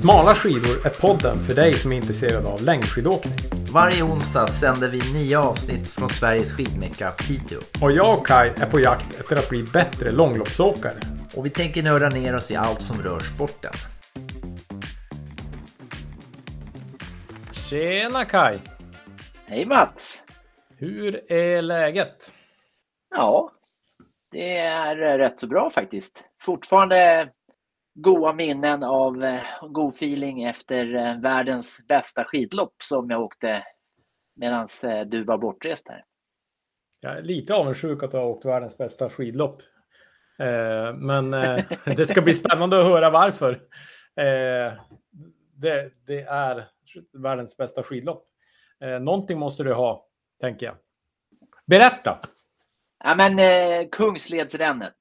Smala skidor är podden för dig som är intresserad av längdskidåkning. Varje onsdag sänder vi nya avsnitt från Sveriges skidmecka Piteå. Och jag och Kai är på jakt efter att bli bättre långloppsåkare. Och vi tänker nörda ner oss i allt som rör sporten. Tjena Kai! Hej Mats! Hur är läget? Ja, det är rätt så bra faktiskt. Fortfarande goa minnen av eh, god feeling efter eh, världens bästa skidlopp som jag åkte medan eh, du var bortrest här. Jag är lite avundsjuk att du har åkt världens bästa skidlopp. Eh, men eh, det ska bli spännande att höra varför. Eh, det, det, är världens bästa skidlopp. Eh, någonting måste du ha, tänker jag. Berätta! Ja, men eh, Kungsledsrännet.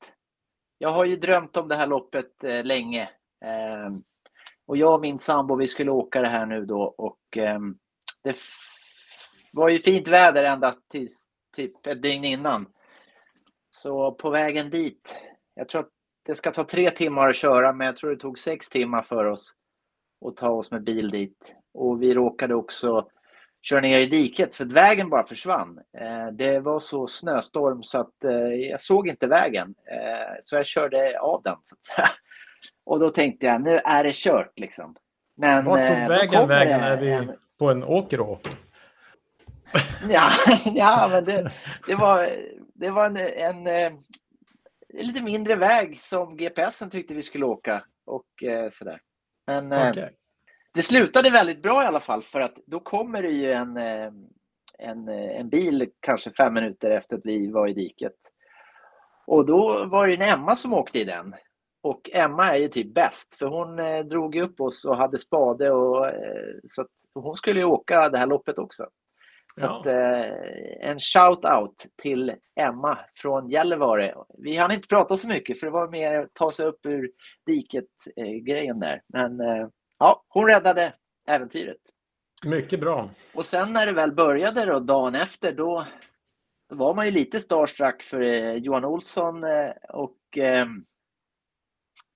Jag har ju drömt om det här loppet eh, länge. Eh, och jag och min sambo, vi skulle åka det här nu då och eh, det var ju fint väder ända tills typ ett dygn innan. Så på vägen dit, jag tror att det ska ta tre timmar att köra, men jag tror det tog sex timmar för oss att ta oss med bil dit. Och vi råkade också köra ner i diket för att vägen bara försvann. Eh, det var så snöstorm så att eh, jag såg inte vägen. Eh, så jag körde av den. Så att säga. Och då tänkte jag, nu är det kört liksom. Men, Vart tog vägen vägen? Är vi en... på en åkeråker? ja, ja, men det, det var, det var en, en, en, lite mindre väg som GPSen tyckte vi skulle åka. Och sådär. Men okay det slutade väldigt bra i alla fall för att då kommer det ju en, eh, en, eh, en bil kanske fem minuter efter att vi var i diket. Och då var det en Emma som åkte i den. Och Emma är ju typ bäst för hon eh, drog upp oss och hade spade och eh, så att hon skulle ju åka det här loppet också. Så ja. att, eh, en shout-out till Emma från Gällivare. Vi hann inte prata så mycket för det var mer att ta sig upp ur diket-grejen där. Men ja, hon räddade äventyret. Mycket bra. Och sen när det väl började då, dagen efter, då, då var man ju lite starstruck för eh, Johan Olsson eh, och ehm,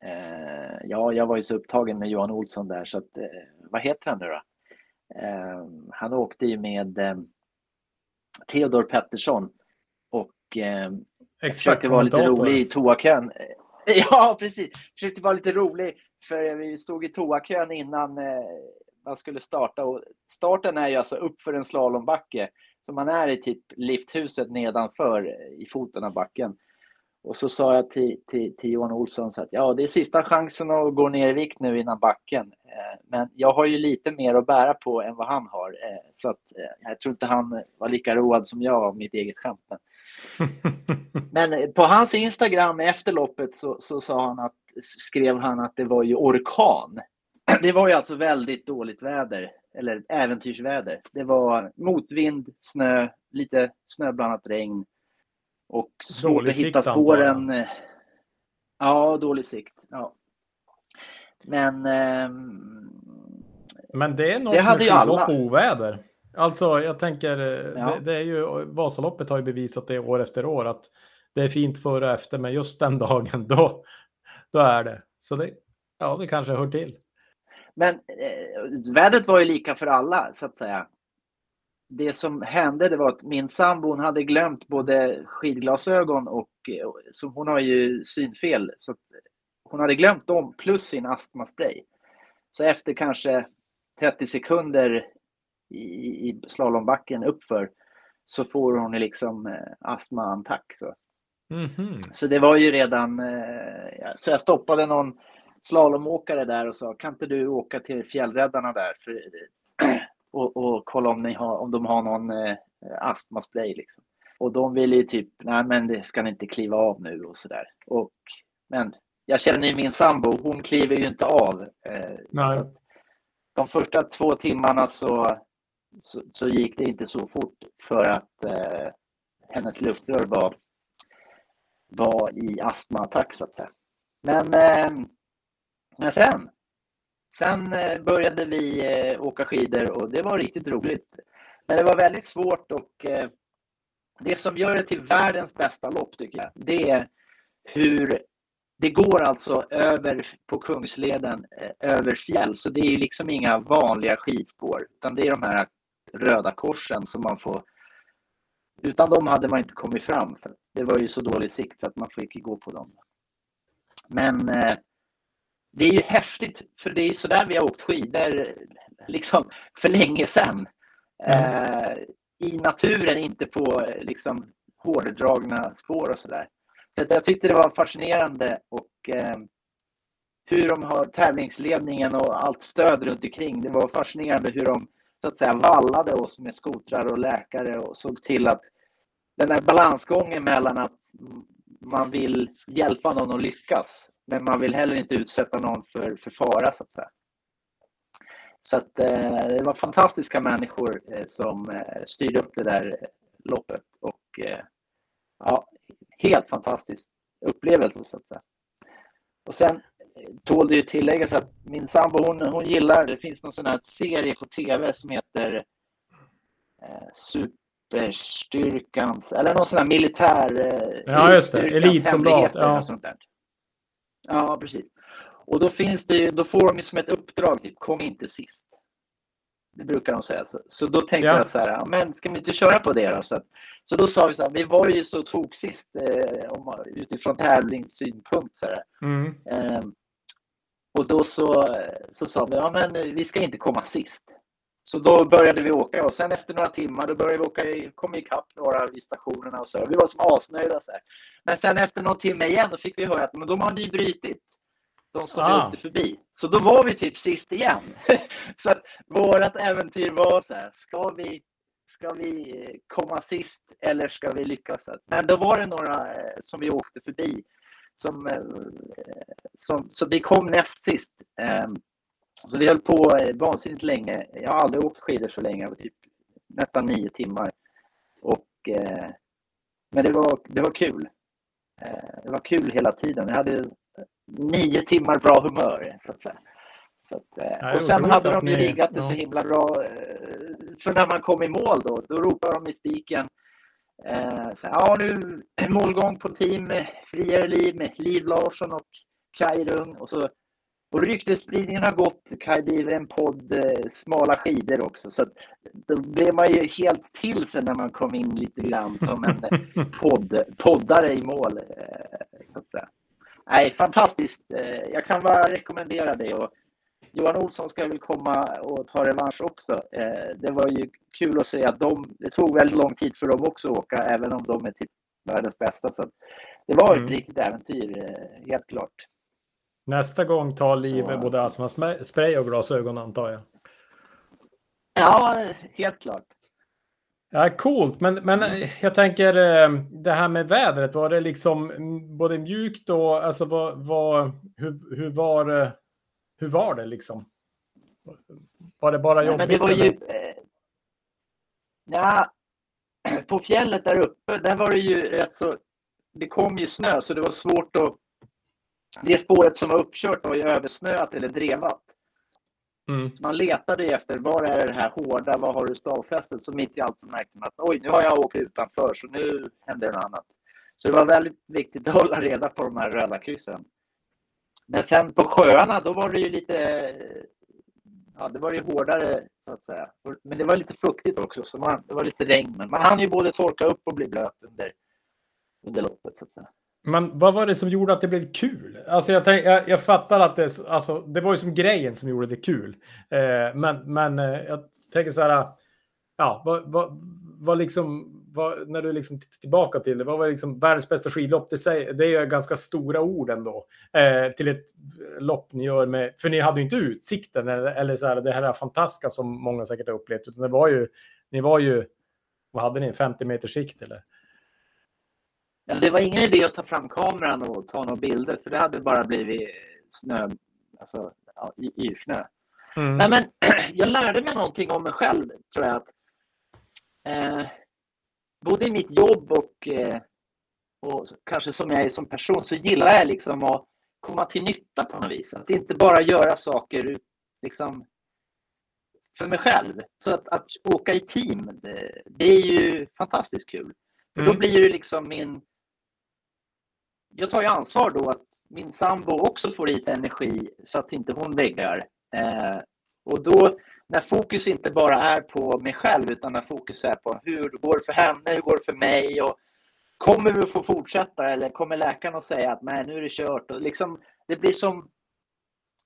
eh, ja, jag var ju så upptagen med Johan Olsson där så att, eh, vad heter han nu då? Ehm, han åkte ju med ehm, Theodor Pettersson och försökte vara lite rolig i toakön. Ja, precis. Försökte vara lite rolig för vi stod i toakön innan eh, man skulle starta och starten är ju alltså uppför en slalombacke. Så man är i typ lifthuset nedanför eh, i foten av backen. Och så sa jag till, till, till Johan Olsson så att ja, det är sista chansen att gå ner i vikt nu innan backen. Eh, men jag har ju lite mer att bära på än vad han har. Så att jag tror inte han var lika road som jag av mitt eget skämt. Men på hans Instagram efter loppet så, så sa han att skrev han att det var ju orkan. Det var ju alltså väldigt dåligt väder, eller äventyrsväder. Det var motvind, snö, lite snöblandat regn och svårt att hitta spåren. Ja, dålig sikt. Ja. Men... Ähm, Men det är något det hade ju alla. oväder. Alltså, jag tänker, ja. det, det, är ju, Vasaloppet har ju bevisat det år efter år att det är fint före och efter, men just den dagen då, då är det. Så det, ja, det kanske hör till. Men eh, vädret var ju lika för alla, så att säga. Det som hände det var att min sambo hade glömt både skidglasögon och, så hon har ju synfel, så hon hade glömt dem plus sin astmaspray. Så efter kanske 30 sekunder i, i slalombacken uppför så får hon liksom eh, astmaattack. Så. Mm -hmm. så det var ju redan, eh, så jag stoppade någon slalomåkare där och sa kan inte du åka till fjällräddarna där för, och, och kolla om, ni har, om de har någon eh, astmaspray liksom. Och de ville ju typ, nej men det ska ni inte kliva av nu och sådär. Men jag känner ju min sambo, hon kliver ju inte av. Eh, de första två timmarna så så, så, gick det inte så fort för att eh, hennes luftrör var, var i astmaattack så att säga. Men, eh, men sen, sen eh, började vi eh, åka skidor och det var riktigt roligt. Men det var väldigt svårt och eh, det som gör det till världens bästa lopp tycker jag, det är hur det går alltså över på Kungsleden, eh, över fjäll, så det är ju liksom inga vanliga skidspår, utan det är de här röda korsen som man får utan dem hade man inte kommit fram. För det var ju så dålig sikt så att man fick gå på dem. Men eh, det är ju häftigt, för det är ju sådär vi har åkt skidor liksom, för länge sedan. Eh, I naturen, inte på liksom, hårdragna spår och sådär. Så jag tyckte det var fascinerande och eh, hur de har tävlingsledningen och allt stöd runt omkring. Det var fascinerande hur de så att säga vallade oss med skotrar och läkare och såg till att den här balansgången mellan att man vill hjälpa någon att lyckas men man vill heller inte utsätta någon för, för fara så att säga. Så att, eh, det var fantastiska människor eh, som eh, styrde upp det där loppet och eh, ja, helt fantastisk upplevelse så att säga. Och sen tål det ju tilläggas att min sambo hon, hon gillar, det finns någon sån här serie på tv som heter eh, Superstyrkans, eller någon sån här militär... Eh, ja, just det. Elitsoldat. Ja. ja, precis. Och då finns det då får de ju som ett uppdrag, typ kom inte sist. Det brukar de säga. Så, så då tänkte ja. jag så här, men ska vi inte köra på det då? Så, att, så då sa vi så här, vi var ju så toksist eh, om, utifrån tävlingssynpunkt. Så mm. eh, och då så, så sa vi, ja men vi ska inte komma sist. Så då började vi åka och sen efter några timmar då började vi åka, kom vi ikapp några vid stationerna och så. Vi var som asnöjda. Så här. Men sen efter någon timme igen då fick vi höra att men de hade ju brutit de som ah. vi åkte förbi. Så då var vi typ sist igen. så att vårt äventyr var så här, ska vi, ska vi komma sist eller ska vi lyckas? Men då var det några eh, som vi åkte förbi. Som, eh, som, så vi kom näst sist. Ehm, så vi höll på eh, vansinnigt länge. Jag har aldrig åkt skidor så länge, typ nästan nio timmar. Och, men det var, det var kul. Det var kul hela tiden. Jag hade nio timmar bra humör, så att säga. Så att, eh, ja, och sen hade de ju riggat det ja. så himla bra. Eh, för när man kom i mål då, då ropar de i spiken. Eh, så, ja, nu målgång på team Friare Liv med Liv Larsson och Kaj Rung. Och, så, och ryktesspridningen har gått Kaj driver en podd eh, Smala skidor också. Så att, då blev man ju helt till sig när man kom in lite grann som en podd, poddare i mål. Eh, så att säga. Nej, fantastiskt. Eh, jag kan bara rekommendera det. Och Johan Olsson ska väl komma och ta revansch också. Eh, det var ju kul att se att de, det tog väldigt lång tid för dem också att åka, även om de är typ världens bästa. Så det var ett mm. riktigt äventyr, eh, helt klart. Nästa gång tar Liv Så... både astmaspray och glasögon antar jag. Ja, helt klart. Ja, coolt, men, men mm. jag tänker eh, det här med vädret, var det liksom både mjukt och alltså vad, vad, hur, hur, var, hur var det liksom? Var det bara jobbigt? Ja, det var ju, eh, ja, på fjället där uppe, där var det ju rätt så, det kom ju snö så det var svårt att, det spåret som var uppkört var ju översnöat eller drevat. Mm. Man letade efter var är det här hårda, var har du stavfästet? Så mitt i allt så märkte man att oj, nu har jag åkt utanför så nu händer det något annat. Så det var väldigt viktigt att hålla reda på de här röda kryssen. Men sen på sjöarna, då var det ju lite eh, ja, det var ju hårdare så att säga. Men det var lite fuktigt också, så man, det var lite regn. Men man hann ju både torka upp och bli blöt under, under loppet. Så att säga. Men vad var det som gjorde att det blev kul? Alltså jag, tänk, jag, jag fattar att det, alltså, det var ju som grejen som gjorde det kul. Eh, men, men eh, jag tänker så här, ja, vad, vad, vad liksom, vad, när du liksom tittar tillbaka till det, vad var liksom världens bästa skidlopp? Det, säger, det är ganska stora ord ändå. Eh, till ett lopp ni gör med, för ni hade ju inte utsikten eller, eller så här, det här fantastiska som många säkert har upplevt, utan det var ju, ni var ju, vad hade ni, 50 meters sikt eller? Det var ingen idé att ta fram kameran och ta några bilder för det hade bara blivit snö, alltså ja, yrsnö. Mm. Nej, men jag lärde mig någonting om mig själv tror jag. Att, eh, både i mitt jobb och, eh, och kanske som jag är som person så gillar jag liksom att komma till nytta på något vis. Att inte bara göra saker liksom, för mig själv. Så att, att åka i team, det, det är ju fantastiskt kul. För mm. Då blir det liksom min jag tar ju ansvar då att min sambo också får i sig energi så att inte hon väggar. Eh, och då när fokus inte bara är på mig själv utan när fokus är på hur det går för henne, hur går det för mig och kommer vi att få fortsätta eller kommer läkaren att säga att nej nu är det kört och liksom det blir som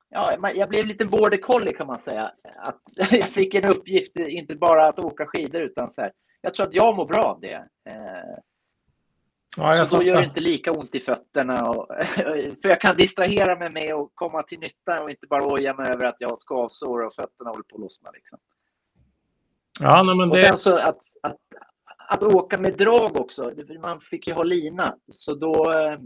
Ja, jag blev lite border collie kan man säga. Att jag fick en uppgift, inte bara att åka skidor utan så här. Jag tror att jag mår bra av det. Eh, Ja, så fattar. då gör det inte lika ont i fötterna. Och, för jag kan distrahera mig med att komma till nytta och inte bara oja mig över att jag har skavsår och fötterna håller på att lossna. Liksom. Ja, nej, men det... Och sen så att, att, att åka med drag också. Man fick ju ha lina. Så då eh,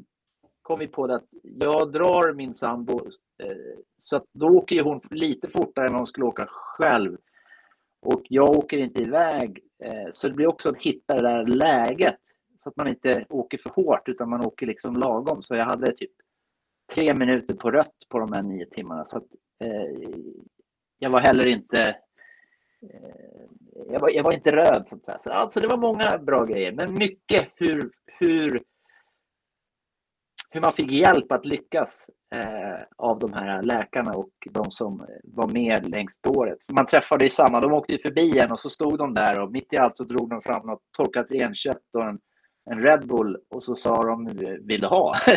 kom vi på det att jag drar min sambo eh, så att då åker hon lite fortare än hon skulle åka själv. Och jag åker inte iväg. Eh, så det blir också att hitta det där läget så att man inte åker för hårt utan man åker liksom lagom. Så jag hade typ tre minuter på rött på de här nio timmarna. Så att, eh, jag var heller inte eh, jag, var, jag var inte röd så att säga. Så, alltså det var många bra grejer, men mycket hur, hur, hur man fick hjälp att lyckas eh, av de här läkarna och de som var med längs spåret. Man träffade ju samma, de åkte ju förbi en och så stod de där och mitt i allt så drog de fram något torkat renkött och en en Red Bull och så sa de vill du ha?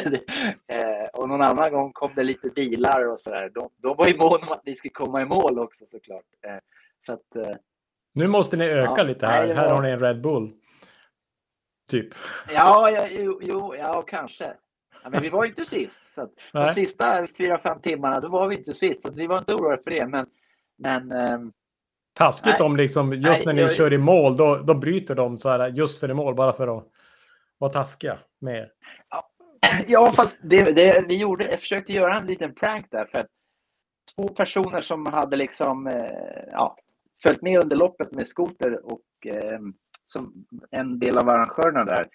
eh, och någon annan gång kom det lite bilar och sådär. De, de var ju mån om att vi skulle komma i mål också såklart. Eh, så att, eh, nu måste ni öka ja, lite här. Nej, var... Här har ni en Red Bull. Typ. Ja, ja jo, jo, ja kanske. Ja, men vi var inte sist. Så de sista fyra, fem timmarna då var vi inte sist. Så vi var inte oroade för det. Men, men ehm, Taskigt om liksom, just nej, när ni jag... kör i mål, då, då bryter de så här just för i mål bara för att var taskiga med er. ja fast det, det, vi gjorde, jag försökte göra en liten prank där för att två personer som hade liksom eh, ja, följt med under loppet med skoter och eh, som en del av arrangörerna där.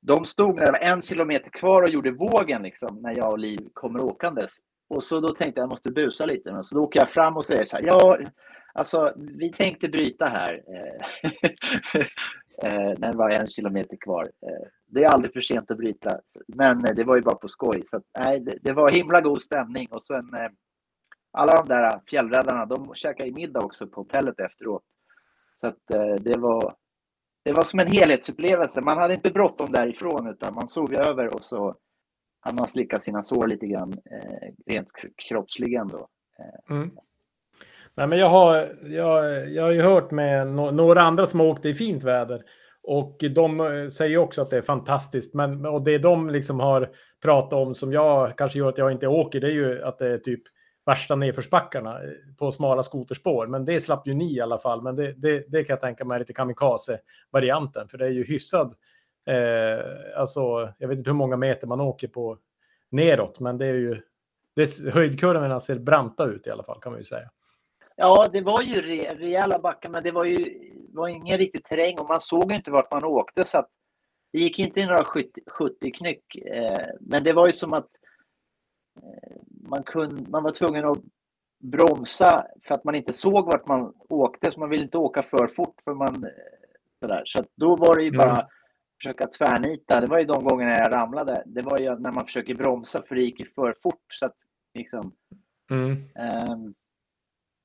De stod när det var en kilometer kvar och gjorde vågen liksom när jag och Liv kommer åkandes. Och så då tänkte jag jag måste busa lite. Så då åker jag fram och säger så här. Ja, alltså vi tänkte bryta här. Eh, eh, när det var en kilometer kvar. Eh, det är aldrig för sent att bryta, men eh, det var ju bara på skoj. Så att, nej, det, det, var himla god stämning och sen eh, alla de där fjällräddarna, de käkade middag också på hotellet efteråt. Så att eh, det var det var som en helhetsupplevelse. Man hade inte bråttom därifrån utan man sov över och så hann man slicka sina sår lite grann eh, rent kroppsligen då. Eh, mm. Nej, men jag, har, jag, jag har ju hört med no några andra som har åkt i fint väder. Och de eh, säger också att det är fantastiskt. Men, och det de liksom har pratat om som jag kanske gör att jag inte åker, det är ju att det är typ värsta nedförsbackarna eh, på smala skoterspår. Men det slapp ju ni i alla fall. Men det, det, det kan jag tänka mig är lite kamikaze-varianten. För det är ju hyfsad, eh, alltså jag vet inte hur många meter man åker på neråt. Men det är ju, det, höjdkurvorna ser branta ut i alla fall kan man ju säga. Ja, det var ju re, rejäla backar, men det var ju var ingen riktig terräng och man såg inte vart man åkte. Så att det gick inte i några 70, 70 knyck. Eh, men det var ju som att eh, man, kunde, man var tvungen att bromsa för att man inte såg vart man åkte. Så man ville inte åka för fort. För man, eh, sådär. Så då var det ju bara mm. försöka tvärnita. Det var ju de gångerna jag ramlade. Det var ju när man försöker bromsa för det gick för fort. Så att, liksom, mm. um,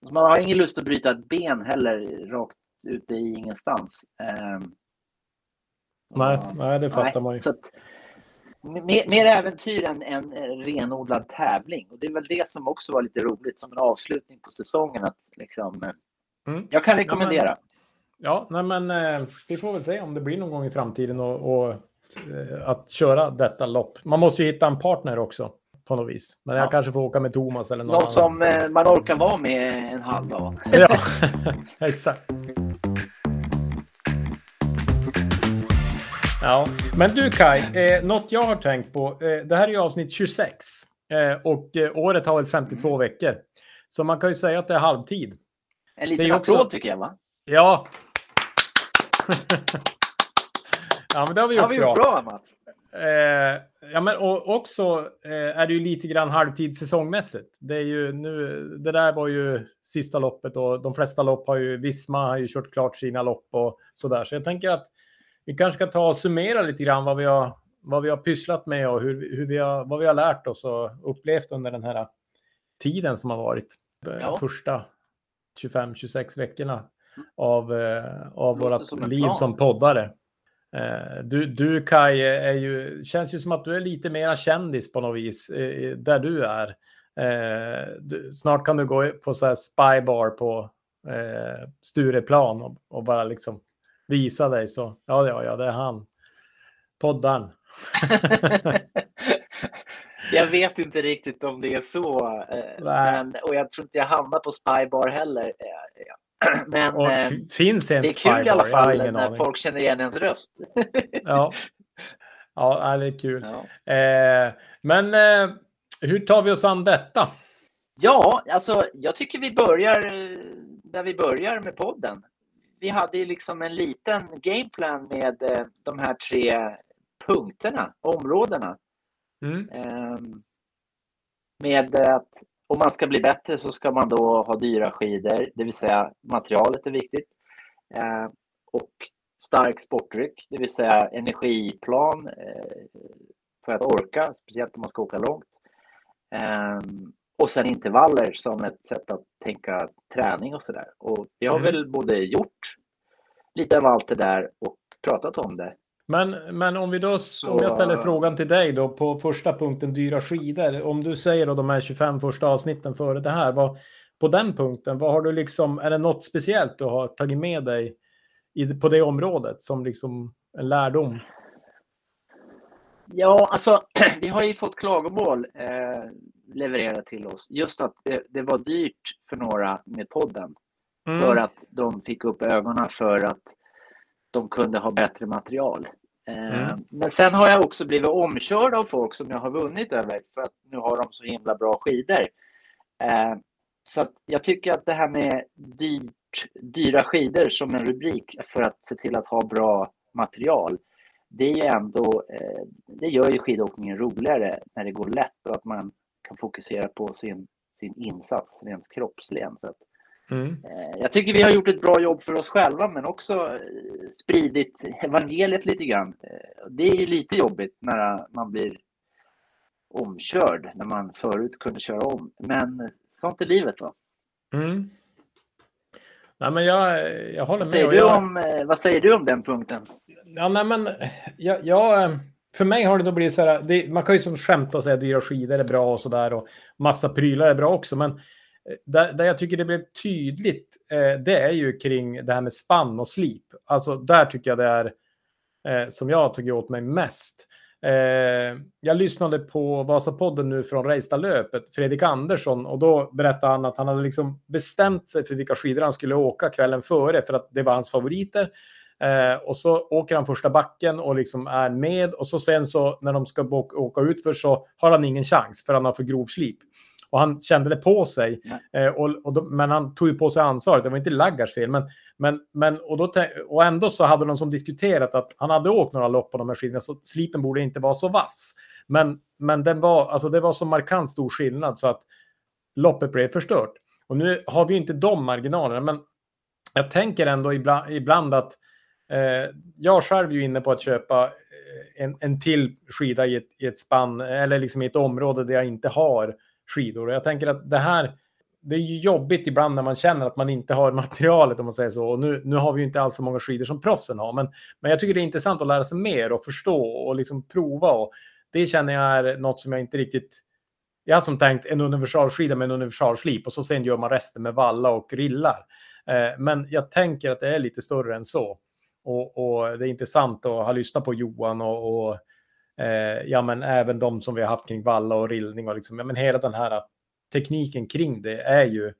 man har ingen lust att bryta ett ben heller rakt ute i ingenstans. Um, nej, nej, det fattar nej, man ju. Så att, mer, mer äventyr än en renodlad tävling. Och det är väl det som också var lite roligt som en avslutning på säsongen. Att liksom, eh, mm. Jag kan rekommendera. Ja, men, ja, nej, men eh, vi får väl se om det blir någon gång i framtiden och, och eh, att köra detta lopp. Man måste ju hitta en partner också på något vis. Men jag kanske får åka med Thomas eller någon, någon som eh, man orkar vara med en halv dag. ja, exakt. Ja, men du Kai, eh, något jag har tänkt på. Eh, det här är ju avsnitt 26 eh, och eh, året har väl 52 mm. veckor. Så man kan ju säga att det är halvtid. En liten applåd också... tycker jag va? Ja. ja, men det har vi gjort, har vi gjort bra. bra Mats. Eh, ja, men och också eh, är det ju lite grann halvtidssäsongmässigt. Det är ju nu. Det där var ju sista loppet och de flesta lopp har ju Visma har ju kört klart sina lopp och så där. Så jag tänker att vi kanske ska ta och summera lite grann vad vi har vad vi har pysslat med och hur, hur vi har, vad vi har lärt oss och upplevt under den här tiden som har varit. De Ja. första 25-26 veckorna av, eh, av vårt som liv plan. som poddare. Eh, Du, du Kai, är ju, känns ju som att du är lite mera kändis på något vis, eh, där du är. Eh, Du, snart kan du gå på så här spybar på eh, Stureplan och, och bara liksom visa dig så. Ja, ja, ja, det är han. Poddaren. jag vet inte riktigt om det är så. eh. Men, och jag tror inte jag hamnar på Spybar heller. eh. Men Och eh, finns det är spybar? kul i alla fall när aning. folk känner igen ens röst. Ja. ja, det är kul. Ja. Eh, men eh, hur tar vi oss an detta? Ja, alltså jag tycker vi börjar eh, där vi börjar med podden. Vi hade ju liksom en liten gameplan med eh, de här tre punkterna, områdena. Mm. Ehm, Med att om man ska bli bättre så ska man då ha dyra skidor, det vill säga materialet är viktigt. Ehm, Och stark sportdryck, det vill säga energiplan eh, för att orka, speciellt om man ska åka långt. Ehm, Och sen intervaller som ett sätt att tänka träning och sådär. Och vi har Mm. väl både gjort lite av allt det där och pratat om det. Men, men om vi då, om jag ställer frågan till dig då på första punkten dyra skidor. Om du säger då de här 25 första avsnitten före det här. Vad, på den punkten, vad har du liksom, är det något speciellt du har tagit med dig i, på det området som liksom en lärdom? Ja, alltså vi har ju fått klagomål eh, levererat till oss. Just att det, det var dyrt för några med podden. Mm. För att de fick upp ögonen för att de kunde ha bättre material. Eh, Mm. Men sen har jag också blivit omkörd av folk som jag har vunnit över för att nu har de så himla bra skidor. Eh, så jag tycker att det här med dyrt, dyra skidor som en rubrik för att se till att ha bra material. Det är ändå, eh, det gör ju skidåkningen roligare när det går lätt och att man kan fokusera på sin, sin insats rent kroppsligen. Så att, Mm. eh, jag tycker vi har gjort ett bra jobb för oss själva men också eh, spridit evangeliet lite grann. Eh, det är ju lite jobbigt när man blir omkörd när man förut kunde köra om. Men sånt är livet va? Mm. Nej, men jag, jag håller Vad med. säger, och du jag, om, vad säger du om den punkten? Ja, nej, men jag, jag, för mig har det nog blivit så här. Det, man kan ju som skämta och säga att dyra skidor är bra och så där och massa prylar är bra också. Men Eh, där, där jag tycker det blev tydligt, eh, det är ju kring det här med spann och slip. Alltså där tycker jag det är eh, som jag har tagit åt mig mest. Eh, jag lyssnade på Vasapodden nu från Reistadlöpet, Fredrik Andersson, och då berättade han att han hade liksom bestämt sig för vilka skidor han skulle åka kvällen före för att det var hans favoriter. Eh, och så åker han första backen och liksom är med och så sen så när de ska åka, utför ut för så har han ingen chans för han har för grov slip. Och han kände det på sig. Eh, och, och då, men han tog ju på sig ansvaret. Det var inte Laggars fel. Men, men, men, och, då, och ändå så hade de som diskuterat att han hade åkt några lopp på de här skidorna så slipen borde inte vara så vass. Men, men den var, alltså det var så markant stor skillnad så att loppet blev förstört. Och nu har vi inte de marginalerna, men jag tänker ändå ibland, ibland att eh, jag själv är ju inne på att köpa eh, en, en till skida i ett, i ett spann eller liksom i ett område där jag inte har skidor. Och jag tänker att det här, det är ju jobbigt ibland när man känner att man inte har materialet om man säger så. Och nu, nu har vi ju inte alls så många skidor som proffsen har, men, men jag tycker det är intressant att lära sig mer och förstå och liksom prova. Och det känner jag är något som jag inte riktigt jag har som tänkt en universalskida med en universalslip och så sen gör man resten med valla och rillar. Eh, men jag tänker att det är lite större än så. Och, och det är intressant att ha lyssnat på Johan och, och eh, ja, men även de som vi har haft kring valla och rillning och liksom, ja, men hela den här tekniken kring det är ju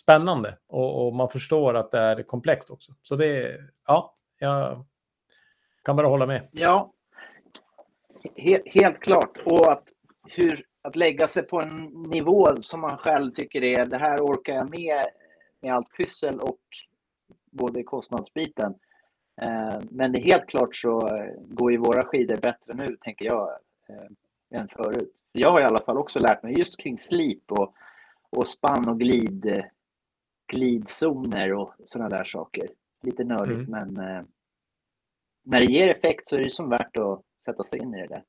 spännande och, och man förstår att det är komplext också. Så det ja, jag kan bara hålla med. Ja, Helt, helt klart. Och att, hur, att lägga sig på en nivå som man själv tycker är det här orkar jag med med allt pyssel och både kostnadsbiten. Eh, men helt klart så eh, går ju våra skidor bättre nu, tänker jag, eh, än förut. Jag har i alla fall också lärt mig just kring slip och, och spann och glid, glidzoner och sådana där saker. Lite nördigt, Mm. men när det ger effekt så är det som värt att sätta sig in i det där.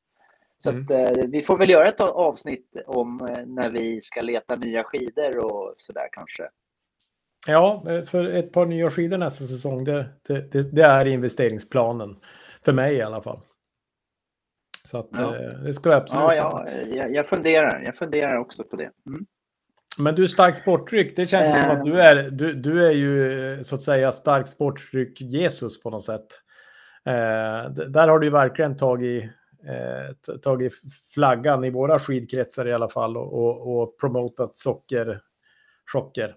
Så mm. att, vi får väl göra ett avsnitt om när vi ska leta nya skidor och sådär kanske. Ja, eh, för ett par nya skidor nästa säsong, det, det, det är investeringsplanen. För mig i alla fall. Så att, ja. Eh, det ska jag absolut Ja, ja jag, jag, funderar. Jag funderar också på det. Mm. Men du, stark sportryck, det känns äh... som att du är, du, du är ju så att säga stark sportryck Jesus på något sätt. Eh, där har du ju verkligen tagit, eh, tagit flaggan i våra skidkretsar i alla fall och, och, och promotat sockerchocker.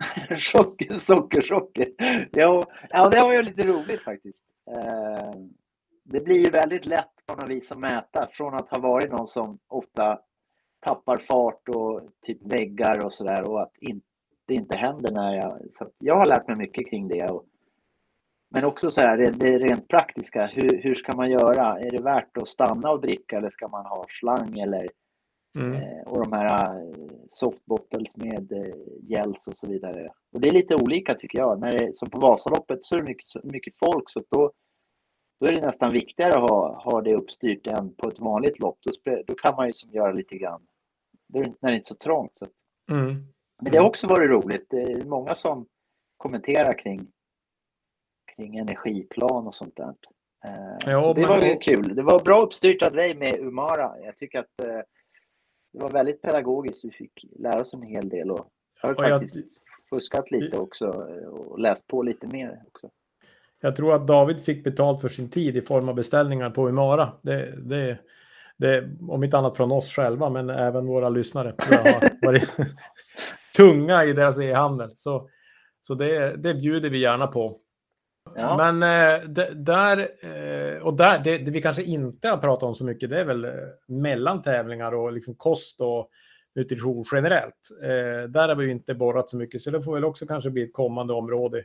socker, socker, socker. Ja, ja, det var ju lite roligt faktiskt. Eh, det blir ju väldigt lätt på något vis att mäta från att ha varit någon som ofta tappar fart och typ väggar och sådär och att in, det inte händer när jag... Så jag har lärt mig mycket kring det. Och, men också så här, det, det rent praktiska. Hur, hur ska man göra? Är det värt att stanna och dricka eller ska man ha slang eller Mm. Eh, och de här eh, softbottles med eh, gels och så vidare. Och det är lite olika tycker jag. När det, är som på Vasaloppet så är det mycket, mycket folk så då, då är det nästan viktigare att ha, ha det uppstyrt än på ett vanligt lopp. Då, då kan man ju som göra lite grann när det är inte så trångt. Så. Mm. Men det har också varit roligt. Det är många som kommenterar kring, kring energiplan och sånt där. Ja, så det var då... kul. Det var bra uppstyrt av dig med Umara. Jag tycker att det var väldigt pedagogiskt. Vi fick lära oss en hel del och har faktiskt jag... fuskat lite också och läst på lite mer också. Jag tror att David fick betalt för sin tid i form av beställningar på Imara. Det, det, det, om inte annat från oss själva, men även våra lyssnare har varit tunga i deras e-handel. Så, så det, det bjuder vi gärna på. Ja. Men eh, där, eh, och där, det, det, vi kanske inte har pratat om så mycket, det är väl eh, mellan tävlingar och liksom kost och nutrition generellt. Eh, där har vi ju inte borrat så mycket, så det får väl också kanske bli ett kommande område.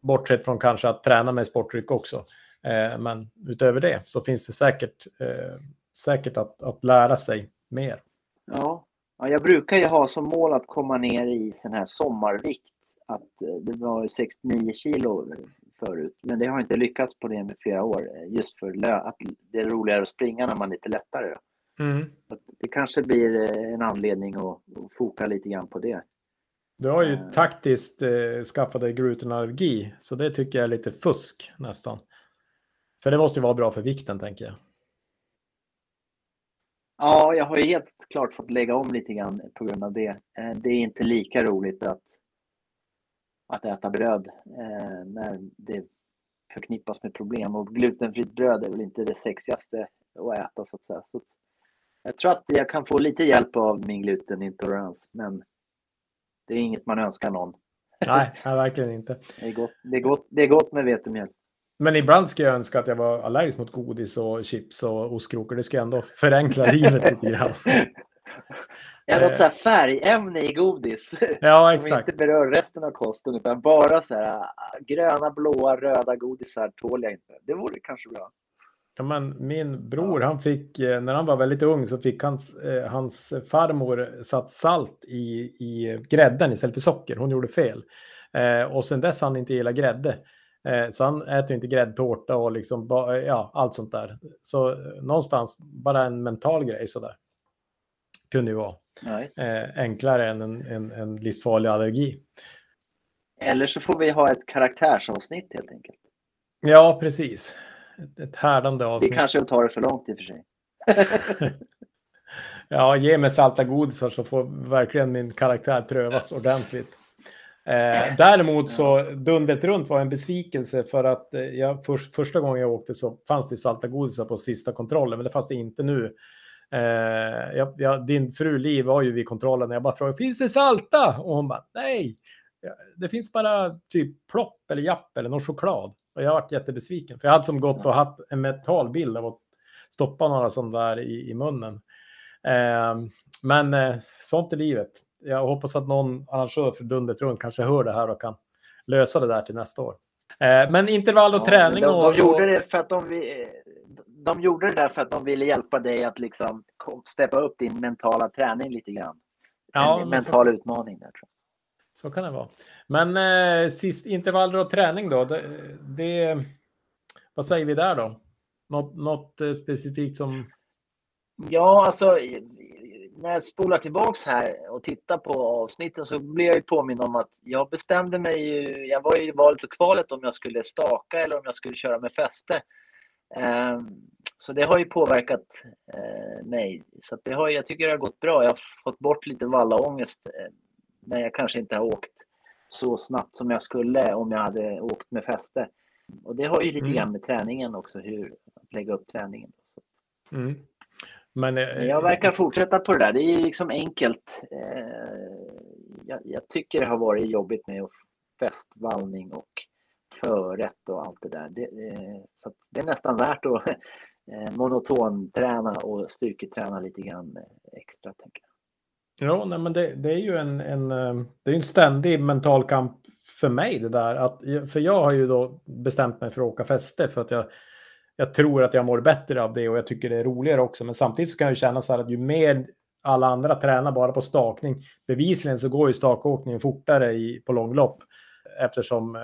Bortsett från kanske att träna med sportdryck också. Eh, men utöver det så finns det säkert, eh, säkert att, att lära sig mer. Ja. ja, jag brukar ju ha som mål att komma ner i sån här sommarvikt. Att det var 69 kilo förut. Men det har inte lyckats på det med flera år. Just för att det är roligare att springa när man är lite lättare. Mm. Det kanske blir eh, en anledning att, att foka lite grann på det. Du har ju uh, taktiskt eh, skaffat dig glutenallergi, så det tycker jag är lite fusk nästan. För det måste ju vara bra för vikten, tänker jag. Ja, jag har ju helt klart fått lägga om lite grann på grund av det. Eh, det är inte lika roligt att att äta bröd eh, när det förknippas med problem. Och glutenfritt bröd är väl inte det sexigaste att äta så att säga. Så jag tror att jag kan få lite hjälp av min glutenintolerans, men det är inget man önskar någon. Nej, nej verkligen inte. Det är gott, det är gott, det är gott med vetemjöl. Men ibland skulle jag önska att jag var allergisk mot godis och chips och ostkrokor. Det skulle ändå förenkla livet lite grann. Ja, något så här färgämne i godis. Ja, som exakt. inte berör resten av kosten utan bara så här ah, gröna, blåa, röda godisar tål jag inte. Det vore kanske bra. Ja, men min bror, han fick, eh, när han var väldigt ung så fick hans, eh, hans farmor satt salt i, i grädden istället för socker. Hon gjorde fel. Eh, och sen dess han inte gillar grädde. Eh, så han äter inte gräddtårta och liksom, ja, allt sånt där. Så eh, någonstans bara en mental grej sådär. Kunde ju vara. Eh, enklare än en, en, en livsfarlig allergi. Eller så får vi ha ett karaktärsavsnitt helt enkelt. Ja, precis. Ett, ett härdande avsnitt. Det kanske tar det för långt i och för sig. ja, ge mig salta godisar så får verkligen min karaktär prövas ordentligt. Eh, däremot så dundet runt var en besvikelse för att eh, jag, för, första gången jag åkte så fanns det salta godisar på sista kontrollen, men det fanns det inte nu. Eh, jag, jag, din fru Liv var ju vid kontrollen och jag bara frågade, finns det salta? Och hon bara, nej, det finns bara typ plopp eller japp eller någon choklad. Och jag varit jättebesviken, för jag hade som gått och haft en mentalbild av att stoppa några sådana där i, i munnen. Eh, men eh, sånt är livet. Jag hoppas att någon arrangör för Dundet runt kanske hör det här och kan lösa det där till nästa år. Eh, men intervall och ja, träning. De, de, gjorde det för att de, de gjorde det där för att de ville hjälpa dig att liksom steppa upp din mentala träning lite grann. Ja, en mental så, utmaning där. Tror jag. Så kan det vara. Men eh, sist intervaller och träning då. Det, det, vad säger vi där då? Något, något eh, specifikt som... Ja, alltså när jag spolar tillbaks här och tittar på avsnitten så blir jag ju påminn om att jag bestämde mig ju, jag var ju i valet och kvalet om jag skulle staka eller om jag skulle köra med fäste. Ehm, så det har ju påverkat eh, mig. Så det har, jag tycker det har gått bra. Jag har fått bort lite vallaångest eh, när jag kanske inte har åkt så snabbt som jag skulle om jag hade åkt med fäste. Och det har ju lite mm. grann med träningen också, hur att lägga upp träningen. Mm. Men, eh, jag verkar fortsätta på det där. Det är liksom enkelt. Jag, jag, tycker det har varit jobbigt med fästvallning och förrätt och allt det där. Det, eh, så det är nästan värt att eh, monotonträna och styrketräna lite grann eh, extra. Tänker jag. Ja, nej, men det, det, är ju en, en, eh, det är en ständig mental kamp för mig det där. Att, för jag har ju då bestämt mig för att åka fäste för att jag, jag tror att jag mår bättre av det och jag tycker det är roligare också. Men samtidigt så kan jag känna så här att ju mer alla andra tränar bara på stakning, bevisligen så går ju stakåkningen fortare i, på långlopp eftersom eh,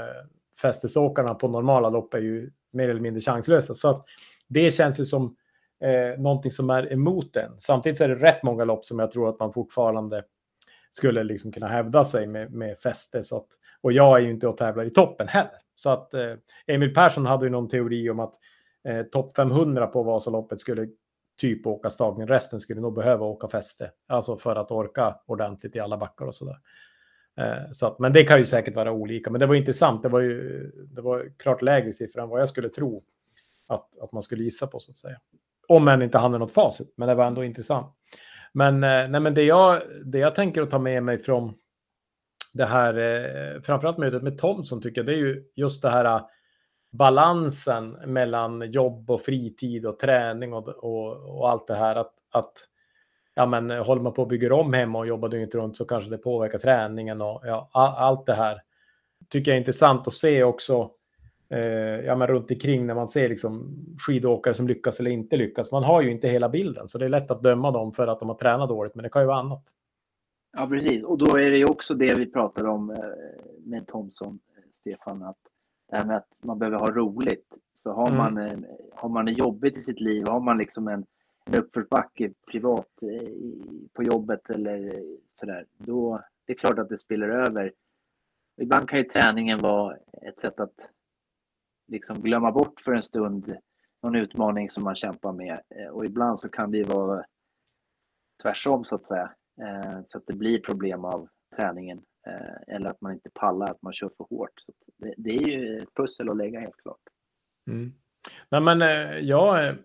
fästesåkarna på normala lopp är ju mer eller mindre chanslösa. Så att det känns ju som eh, någonting som är emot den. Samtidigt så är det rätt många lopp som jag tror att man fortfarande skulle liksom kunna hävda sig med, med fäste. Så att, och jag är ju inte och tävlar i toppen heller. Så att eh, Emil Persson hade ju någon teori om att eh, topp 500 på Vasaloppet skulle typ åka stagning. Resten skulle nog behöva åka fäste. Alltså för att orka ordentligt i alla backar och sådär. Eh, Eh, så att, men det kan ju säkert vara olika. Men det var intressant. Det var ju det var klart lägre siffror än vad jag skulle tro att, att man skulle gissa på så att säga. Om än inte hade något facit, men det var ändå intressant. Men, eh, nej, men det, jag, det jag tänker att ta med mig från det här, eh, framförallt mötet med Thomson tycker jag, det är ju just det här eh, balansen mellan jobb och fritid och träning och, och, och allt det här. Att, att ja, men håller man på och bygger om hemma och jobbar dygnet runt så kanske det påverkar träningen och ja, allt det här. Tycker jag är intressant att se också eh, ja, men runt omkring när man ser liksom skidåkare som lyckas eller inte lyckas. Man har ju inte hela bilden så det är lätt att döma dem för att de har tränat dåligt men det kan ju vara annat. Ja precis och då är det ju också det vi pratar om eh, med Thomson, eh, Stefan, att det här med att man behöver ha roligt. Så har, mm. man, eh, har man det jobbigt i sitt liv, har man liksom en uppförsbacke privat eh, på jobbet eller sådär, då det är klart att det spiller över. Ibland kan ju träningen vara ett sätt att liksom glömma bort för en stund någon utmaning som man kämpar med eh, och ibland så kan det ju vara tvärsom så att säga. Eh, så att det blir problem av träningen eller att man inte pallar, att man kör för hårt. Så det, det, är ju ett pussel att lägga helt klart. Mm. Nej, men jag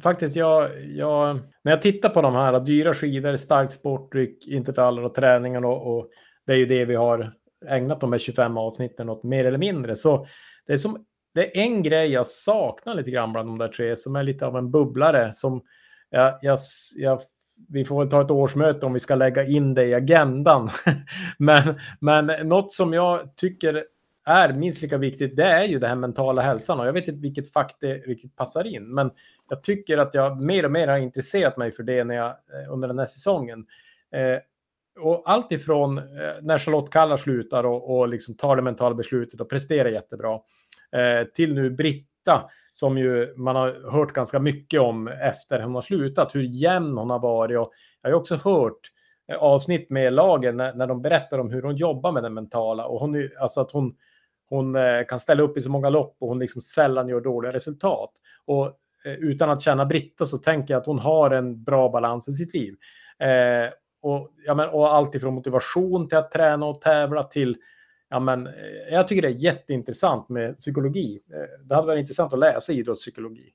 Faktiskt, jag, jag, när jag tittar på de här dyra skidor, stark sportdryck, intervaller och träningen och, och det är ju det vi har ägnat de här 25 avsnitten åt mer eller mindre. Så det är, som, det är en grej jag saknar lite grann bland de där tre som är lite av en bubblare som jag, jag, jag vi får väl ta ett årsmöte om vi ska lägga in det i agendan. men, men något som jag tycker är minst lika viktigt, det är ju det här mentala hälsan. Och jag vet inte vilket fack det riktigt passar in, men jag tycker att jag mer och mer har intresserat mig för det när jag, eh, under den här säsongen. Eh, och allt ifrån eh, när Charlotte Kalla slutar och, och liksom tar det mentala beslutet och presterar jättebra, eh, till nu Britta, som ju man har hört ganska mycket om efter hon har slutat, hur jämn hon har varit. Och jag har också hört eh, avsnitt med lagen när, när de berättar om hur hon jobbar med det mentala. Och hon, alltså att hon, hon eh, kan ställa upp i så många lopp och hon liksom sällan gör dåliga resultat. Och utan att känna Britta så tänker jag att hon har en bra balans i sitt liv. Eh, och, ja, men, och allt ifrån motivation till att träna och tävla till Ja, men, jag tycker det är jätteintressant med psykologi. Det hade varit intressant att läsa idrottspsykologi.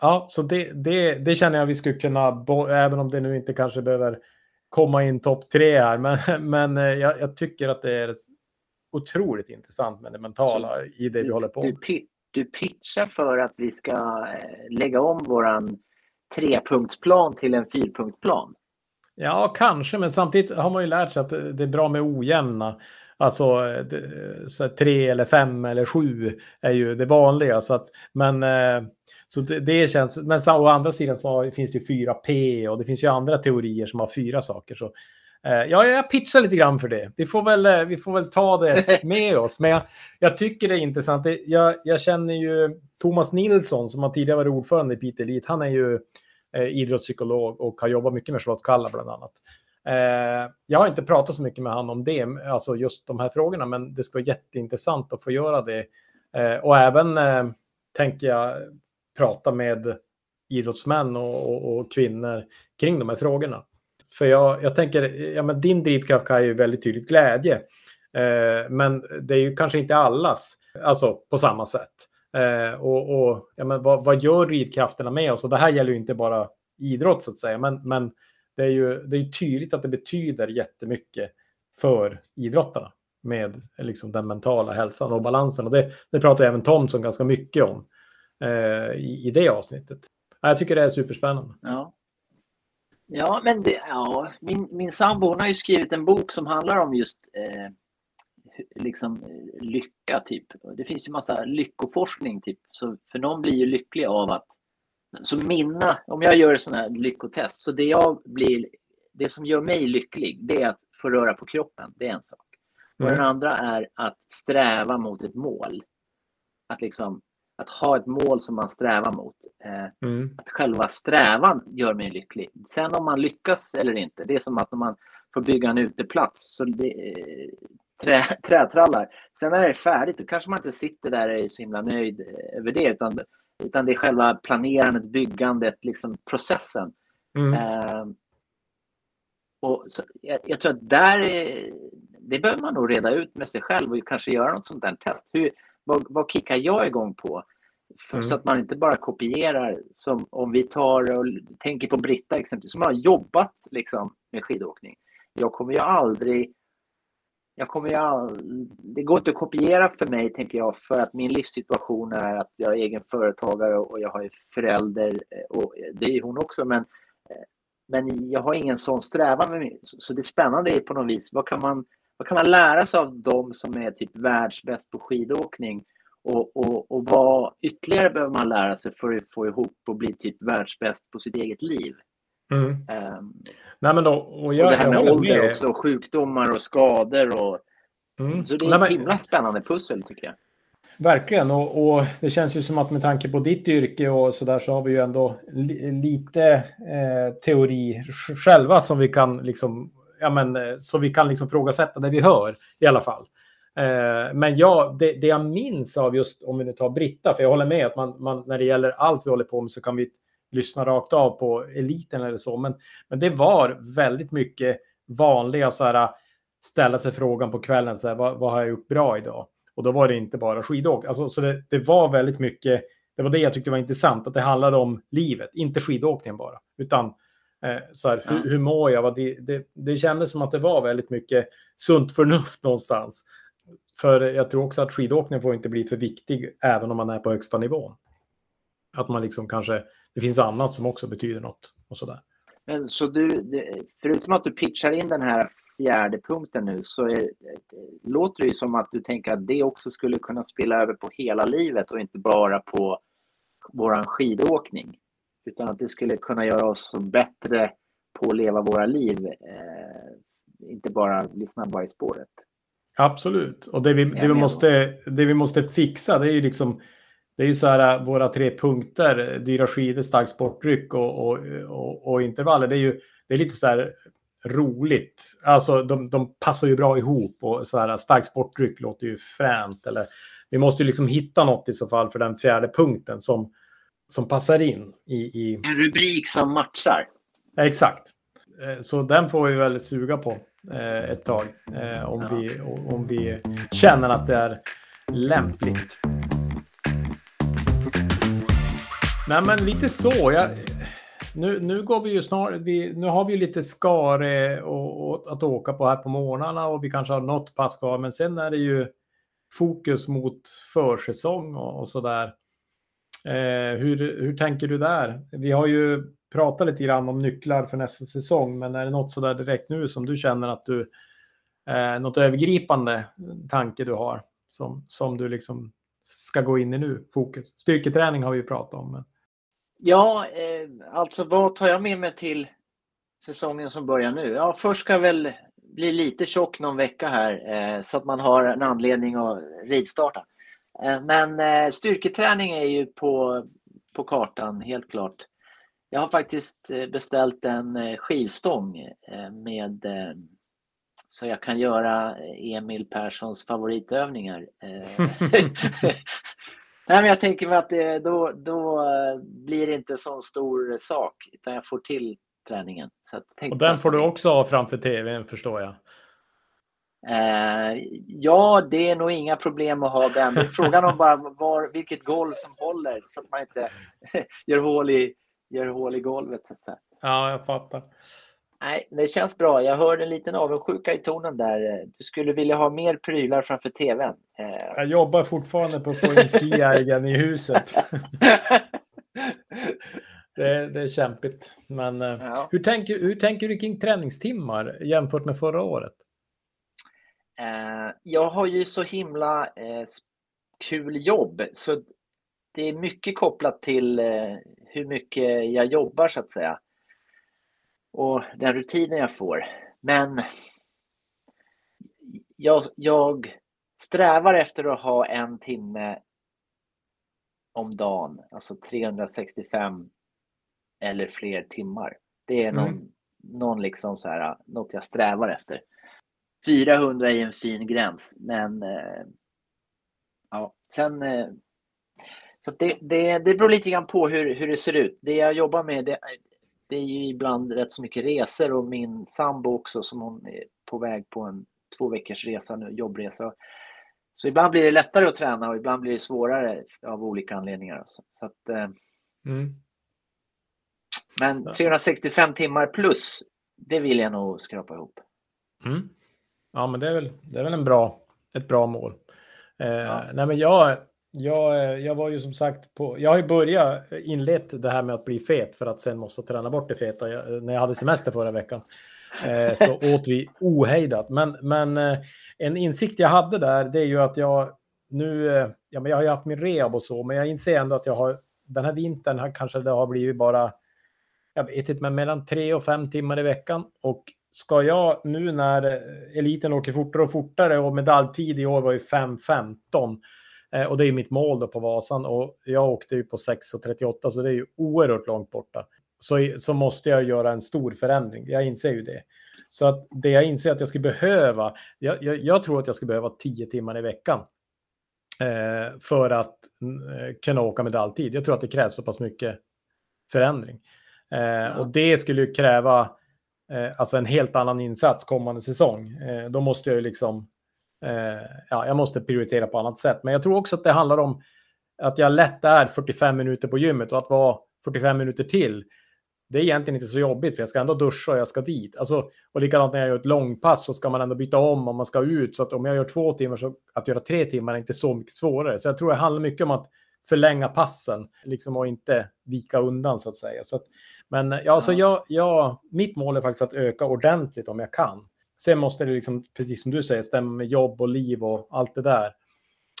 Ja, så det, det, det känner jag vi skulle kunna, även om det nu inte kanske behöver komma in topp tre här, men, men jag, jag, tycker att det är otroligt intressant med det mentala så i det vi håller på med. Du, du pitchar för att vi ska eh, lägga om våran trepunktsplan till en fyrpunktsplan. Ja, kanske, men samtidigt har man ju lärt sig att det är bra med ojämna. Alltså eh, eh, så tre eller fem eller sju är ju det vanliga. Så att, men så det, det känns, men å andra sidan så finns det ju 4P och det finns ju andra teorier som har fyra saker. Så Ja, jag pitchar lite grann för det. Vi får väl, vi får väl ta det med oss. Men jag, jag tycker det är intressant. Jag, jag, känner ju Thomas Nilsson som har tidigare varit ordförande i Piteå Elite. Han är ju idrottspsykolog och har jobbat mycket med Charlotte Kalla bland annat. Eh, jag har inte pratat så mycket med honom om det, alltså just de här frågorna, men det ska vara jätteintressant att få göra det. Eh, och även eh, tänker jag prata med idrottsmän och, och, och, kvinnor kring de här frågorna. För jag, jag tänker, ja, men din drivkraft är ju väldigt tydligt glädje. Eh, men det är ju kanske inte allas, alltså på samma sätt. Eh, och, och ja, men vad, vad, gör drivkrafterna med oss? Och det här gäller ju inte bara idrott så att säga, men, men det är ju det är tydligt att det betyder jättemycket för idrottarna med liksom den mentala hälsan och balansen. Och det, det pratar även Thomson ganska mycket om eh, i, i det avsnittet. Jag tycker det är superspännande. Ja, ja men det, ja, min, min sambo har ju skrivit en bok som handlar om just eh, liksom lycka. typ. Det finns ju massa lyckoforskning. Typ. Så för någon blir ju lycklig av att så mina, om jag gör sådana här lyckotest, så det jag blir, det som gör mig lycklig, det är att få röra på kroppen. Det är en sak. Och mm. den andra är att sträva mot ett mål. Att liksom, att ha ett mål som man strävar mot. Eh, mm. Att själva strävan gör mig lycklig. Sen om man lyckas eller inte, det är som att om man får bygga en uteplats, så det, eh, trä, trätrallar. Sen när det är färdigt, då kanske man inte sitter där och är så himla nöjd över det, utan utan det är själva planerandet, byggandet, liksom processen. Mm. Eh, och så, jag, jag, tror att där är, det behöver man nog reda ut med sig själv och kanske göra något sånt där test. Hur, vad, vad kickar jag igång på? För, mm. Så att man inte bara kopierar. Som om vi tar och tänker på Britta exempelvis som har jobbat liksom, med skidåkning. Jag kommer ju aldrig jag kommer ju all... Det går inte att kopiera för mig, tänker jag, för att min livssituation är att jag är egen företagare och jag har förälder eh, och det är hon också, men, eh, men jag har ingen sån strävan med mig. Så det spännande är på något vis, vad kan man, vad kan man lära sig av dem som är typ världsbäst på skidåkning och, och, och vad ytterligare behöver man lära sig för att få ihop och bli typ världsbäst på sitt eget liv? Mm. Um, Nej, men då, och, jag, och det här med ålder med. också, sjukdomar och skador. Och, mm. Så det är ett himla spännande pussel tycker jag. Verkligen, och, och, det känns ju som att med tanke på ditt yrke och så där så har vi ju ändå li, lite eh, teori själva som vi kan liksom, ja men, eh, så vi kan liksom frågasätta det vi hör i alla fall. Eh, men ja, det, det, jag minns av just om vi nu tar Britta, för jag håller med att man, man, när det gäller allt vi håller på med så kan vi lyssna rakt av på eliten eller så. Men, men det var väldigt mycket vanliga så här ställa sig frågan på kvällen så här, vad, vad har jag gjort bra idag? Och då var det inte bara skidåk. Alltså, så det, det, var väldigt mycket. Det var det jag tyckte var intressant, att det handlade om livet, inte skidåkningen bara, utan så här, hur, hur mår jag? Det, det, det kändes som att det var väldigt mycket sunt förnuft någonstans. För jag tror också att skidåkningen får inte bli för viktig, även om man är på högsta nivån. Att man liksom kanske det finns annat som också betyder något och sådär. Men så du, förutom att du pitchar in den här fjärde punkten nu så är, låter det ju som att du tänker att det också skulle kunna spela över på hela livet och inte bara på våran skidåkning. Utan att det skulle kunna göra oss bättre på att leva våra liv. Eh, inte bara bli snabbare i spåret. Absolut. Och det vi, det vi, måste, det vi måste fixa det är ju liksom det är ju så här äh, våra tre punkter, dyra skidor, stark sportdryck och, och, och, och, intervaller. Det är ju det är lite så här roligt. Alltså de, de passar ju bra ihop och så här stark sportdryck låter ju fränt. Eller, vi måste ju liksom hitta något i så fall för den fjärde punkten som, som passar in i, i... En rubrik som matchar. Exakt. Eh, så den får vi väl suga på eh, ett tag eh, om, ja. vi, om vi känner att det är lämpligt. Nej, men lite så. Jag, nu, nu går vi ju snart, vi, nu har vi lite skare och, och, att åka på här på morgnarna och vi kanske har något pass kvar, men sen är det ju fokus mot försäsong och, och så där. Eh, hur, hur tänker du där? Vi har ju pratat lite grann om nycklar för nästa säsong, men är det något så där direkt nu som du känner att du, eh, något övergripande tanke du har som, som du liksom ska gå in i nu, fokus? Styrketräning har vi ju pratat om. Men... Ja, eh, alltså vad tar jag med mig till säsongen som börjar nu? Ja, först ska jag väl bli lite tjock någon vecka här eh, så att man har en anledning att ridstarta. Eh, men eh, styrketräning är ju på, på kartan, helt klart. Jag har faktiskt eh, beställt en skivstång med så jag kan göra Emil Perssons favoritövningar. Nej, men jag tänker mig att det, då, då blir det inte så stor sak, utan jag får till träningen. Så och den får du också ha framför tvn förstår jag. Eh, ja, det är nog inga problem att ha den. Men frågan om bara var, vilket golv som håller så att man inte gör hål i, gör hål i golvet. Så att säga. Ja, jag fattar. Nej, det känns bra. Jag hörde en liten avundsjuka i tonen där. Du skulle vilja ha mer prylar framför tvn. Eh. Jag jobbar fortfarande på att få in skiägaren i huset. det, det, är kämpigt. Men eh, ja. hur, tänker, hur tänker du kring träningstimmar jämfört med förra året? Eh, jag har ju så himla kul jobb så det är mycket kopplat till hur mycket jag jobbar så att säga och den rutinen jag får. Men jag, jag strävar efter att ha en timme om dagen, alltså 365 eller fler timmar. Det är någon, mm. någon liksom så här, något jag strävar efter. 400 är en fin gräns, men eh, ja, sen eh, så det, det, det beror lite grann på hur, hur det ser ut. Det jag jobbar med, det, det är ju ibland rätt så mycket resor och min sambo också som hon är på väg på en två veckors resa nu, jobbresa. Så ibland blir det lättare att träna och ibland blir det svårare av olika anledningar. Så, så att, eh, mm. Men 365 timmar plus, det vill jag nog skrapa ihop. Mm. Ja, men det är väl, det är väl en bra, ett bra mål. Eh, ja. Nej, men jag, jag, jag var ju som sagt på, jag har ju börjat inlett det här med att bli fet för att sen måste träna bort det feta. Jag, när jag hade semester förra veckan eh, så åt vi ohejdat. Men, men eh, en insikt jag hade där, det är ju att jag nu, eh, ja men jag har ju haft min rehab och så, men jag inser ändå att jag har, den här vintern har, kanske det har blivit bara, jag vet inte, men mellan tre och fem timmar i veckan. Och ska jag nu när eh, eliten åker fortare och fortare och medaljtid i år var ju 5.15 Eh, och det är mitt mål då på Vasan och jag åkte ju på 6.38 så det är ju oerhört långt borta. Så, så måste jag göra en stor förändring, jag inser ju det. Så att det jag inser att jag skulle behöva, jag, jag, jag tror att jag skulle behöva 10 timmar i veckan eh, för att eh, kunna åka med alltid. Jag tror att det krävs så pass mycket förändring. Eh, ja. Och det skulle ju kräva eh, alltså en helt annan insats kommande säsong. Eh, då måste jag ju liksom Eh, ja, jag måste prioritera på annat sätt. Men jag tror också att det handlar om att jag lätt är 45 minuter på gymmet och att vara 45 minuter till. Det är egentligen inte så jobbigt för jag ska ändå duscha och jag ska dit. Alltså, och likadant när jag gör ett långpass så ska man ändå byta om om man ska ut. Så att om jag gör två timmar så att göra tre timmar är inte så mycket svårare. Så jag tror det handlar mycket om att förlänga passen liksom, och inte vika undan så att säga. Så att, men ja, så jag, jag, mitt mål är faktiskt att öka ordentligt om jag kan. Sen måste det, liksom, precis som du säger, stämma med jobb och liv och allt det där.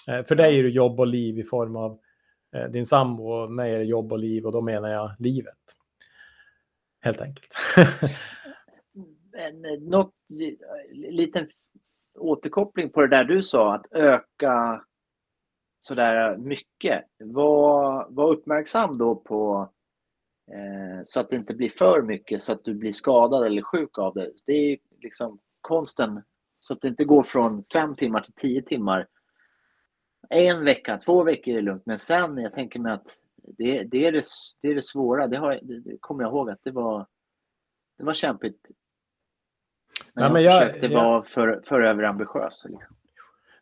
Eh, för dig är det jobb och liv i form av eh, din sambo och mig är det jobb och liv och då menar jag livet. Helt enkelt. Eh, något, liten återkoppling på det där du sa, att öka sådär mycket. Var, var uppmärksam då på eh, så att det inte blir för mycket så att du blir skadad eller sjuk av det. Det är liksom konsten så att det inte går från fem timmar till tio timmar. En vecka, två veckor är lugnt, men sen jag tänker mig att det, det, är, det, det är det svåra. Det, har, det kommer jag ihåg att det var, det var kämpigt. När Nej, men jag, jag försökte jag... vara för, för överambitiös. Liksom.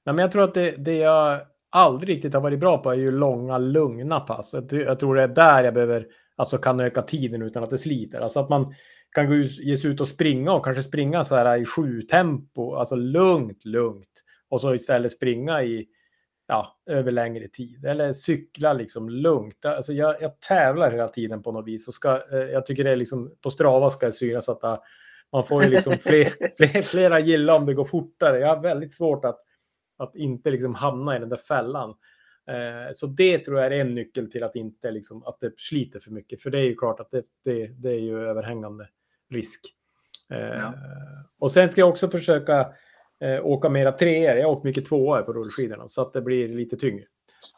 Nej, men jag tror att det, det jag aldrig riktigt har varit bra på är ju långa, lugna pass. Jag, jag tror det är där jag behöver, alltså kan öka tiden utan att det sliter. Alltså att man kan gå ut, ge sig ut och springa och kanske springa så här i sju tempo, alltså lugnt, lugnt. Och så istället springa i, ja, över längre tid. Eller cykla liksom lugnt. Alltså jag, jag tävlar hela tiden på något vis. Och ska, eh, jag tycker det är liksom, på Strava ska det synas att uh, man får ju liksom fler, fler, flera gilla om det går fortare. Jag har väldigt svårt att, att inte liksom hamna i den där fällan. Eh, så det tror jag är en nyckel till att inte liksom, att det sliter för mycket. För det är ju klart att det, det, det är ju överhängande risk. Eh, Ja. Och sen ska jag också försöka eh, åka mera treor. Jag har åkt mycket tvåor på rullskidorna så att det blir lite tyngre.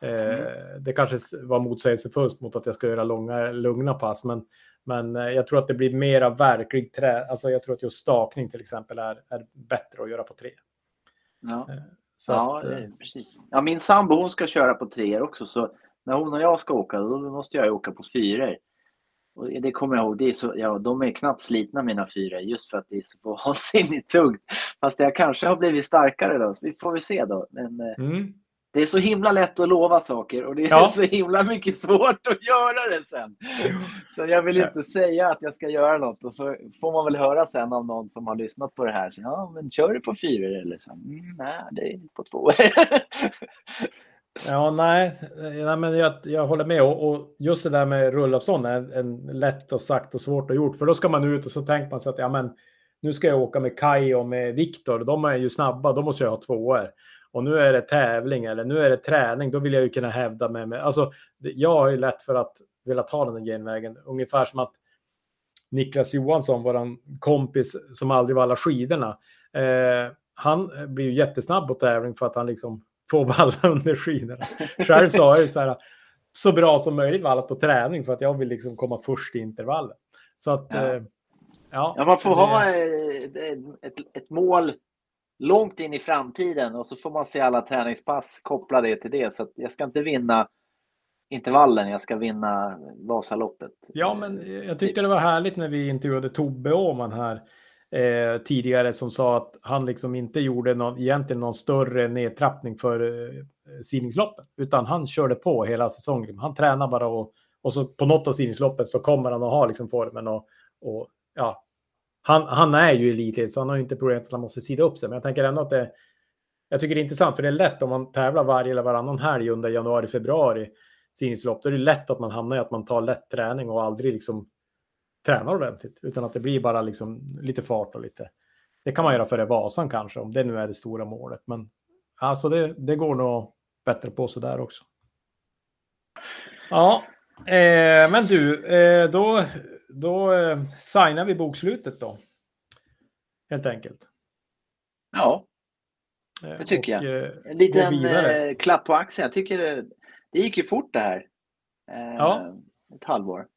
Eh, Det kanske var motsägelsefullt mot att jag ska göra långa, lugna pass, men, men jag tror att det blir mera verklig trä. Alltså jag tror att just stakning till exempel är, är bättre att göra på tre. Ja. Så Ja, att, eh, precis. Ja, min sambo hon ska köra på treor också, så när hon och jag ska åka, då måste jag åka på fyror. Och det kommer jag ihåg, det är så, ja, de är knappt slitna mina fyror just för att det är så vansinnigt tungt. Fast jag kanske har blivit starkare då, så vi får väl se då. Men eh, mm. Det är så himla lätt att lova saker och det är Ja. så himla mycket svårt att göra det sen. Så jag vill inte säga att jag ska göra något och så får man väl höra sen av någon som har lyssnat på det här. Så, ja, men kör du på fyror eller så? Mm, nej, det är på två. Ja, nej, nej men jag, jag håller med. Och, och just det där med rullavstånd är en, en lätt och sagt och svårt och gjort. För då ska man ut och så tänker man sig att ja, men, nu ska jag åka med Kai och med Viktor. De är ju snabba, då måste jag ha tvåor. Och nu är det tävling eller nu är det träning. Då vill jag ju kunna hävda mig. Med, alltså, det- jag har ju lätt för att vilja ta den genvägen. Ungefär som att Niklas Johansson, våran kompis som aldrig vallar skidorna. Eh, han blir ju jättesnabb på tävling för att han liksom får valla under skidorna. Själv har jag ju så här så bra som möjligt vallat på träning för att jag vill liksom komma först i intervallen. Så att Ja. eh, ja. Ja, man får det- ha eh, ett, ett mål långt in i framtiden och så får man se alla träningspass koppla det till det. Så jag ska inte vinna intervallen, jag ska vinna Vasaloppet. Ja, men jag tyckte det var härligt när vi intervjuade Tobbe Åhman här eh, tidigare som sa att han liksom inte gjorde någon, egentligen någon större nedtrappning för eh, sidningsloppet, utan han körde på hela säsongen. Han tränar bara och, och så på något av sidningsloppet så kommer han att ha liksom formen och, och ja, han, han är ju elitledare så han har ju inte problem att han måste sida upp sig. Men jag tänker ändå att det, jag tycker det är intressant för det är lätt om man tävlar varje eller varannan helg under januari, februari sidningslopp. Då är det lätt att man hamnar i att man tar lätt träning och aldrig liksom tränar ordentligt. Utan att det blir bara liksom lite fart och lite. Det kan man göra före Vasan kanske om det nu är det stora målet. Men alltså det, det går nog bättre på så där också. Ja, eh, men du, eh, då, då eh, signar vi bokslutet då. Helt enkelt. Ja, Eh, Det tycker och, jag. eh, en liten eh, klapp på axeln. Jag tycker det, det gick ju fort det här. Eh, Ja. Ett halvår.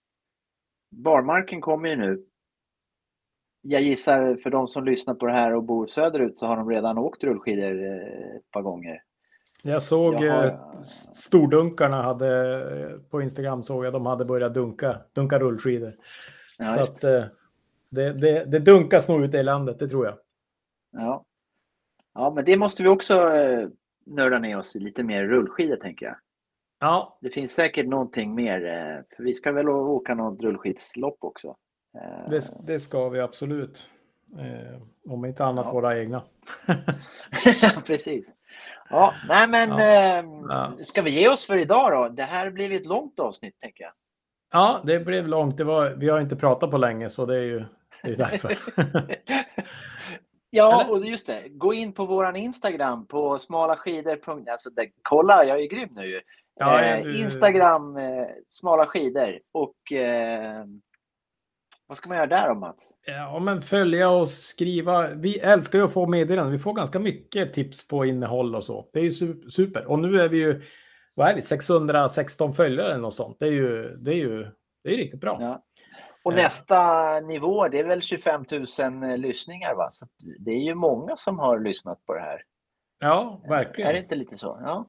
Barmarken kommer ju nu. Jag gissar för de som lyssnar på det här och bor söderut så har de redan åkt rullskidor ett par gånger. Jag såg Jaha, eh, ja. stordunkarna hade eh, på Instagram såg jag de hade börjat dunka, dunka rullskidor. Ja, så att eh, det, det, det dunkas nog ute i landet, det tror jag. Ja. ja, men det måste vi också eh, nörda ner oss i lite mer rullskidor tänker jag. Ja, Det finns säkert någonting mer, eh, för vi ska väl åka något rullskidslopp också. Eh, det, det ska vi absolut. Eh, om inte annat Ja. våra egna. Precis. Ja, nej men Ja. Ja. ska vi ge oss för idag då? Det här blir ett långt avsnitt tänker jag. ja, det blev långt. Det var, vi har inte pratat på länge så det är ju det är därför. Ja, Eller? och just det. Gå in på våran Instagram på smalaskidor. Alltså, det, kolla, jag är grym nu. Ja, eh, du- Instagram, eh, smala skidor. Och eh, vad ska man göra där då Mats? Ja, men följa och skriva. Vi älskar ju att få meddelanden. Vi får ganska mycket tips på innehåll och så. Det är ju su- super. Och nu är vi ju, vad är vi, 616 följare eller något sånt. Det är ju, det är ju, det är riktigt bra. Ja. Och Eh. nästa nivå, det är väl 25 000 lyssningar va? Så det är ju många som har lyssnat på det här. Ja, verkligen. Är det inte lite så? Ja.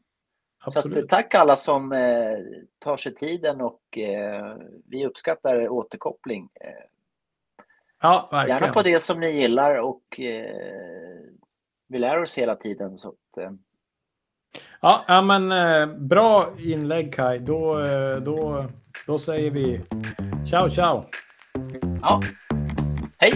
Så att, Absolut. tack alla som eh, tar sig tiden och eh, vi uppskattar återkoppling. Eh, Ja, gärna verkligen. på det som ni gillar och eh, vi lär oss hela tiden. Så att, eh, Ja, ja, men eh, bra inlägg Kai. Då, eh, då, då säger vi ciao, ciao. ja. Hej!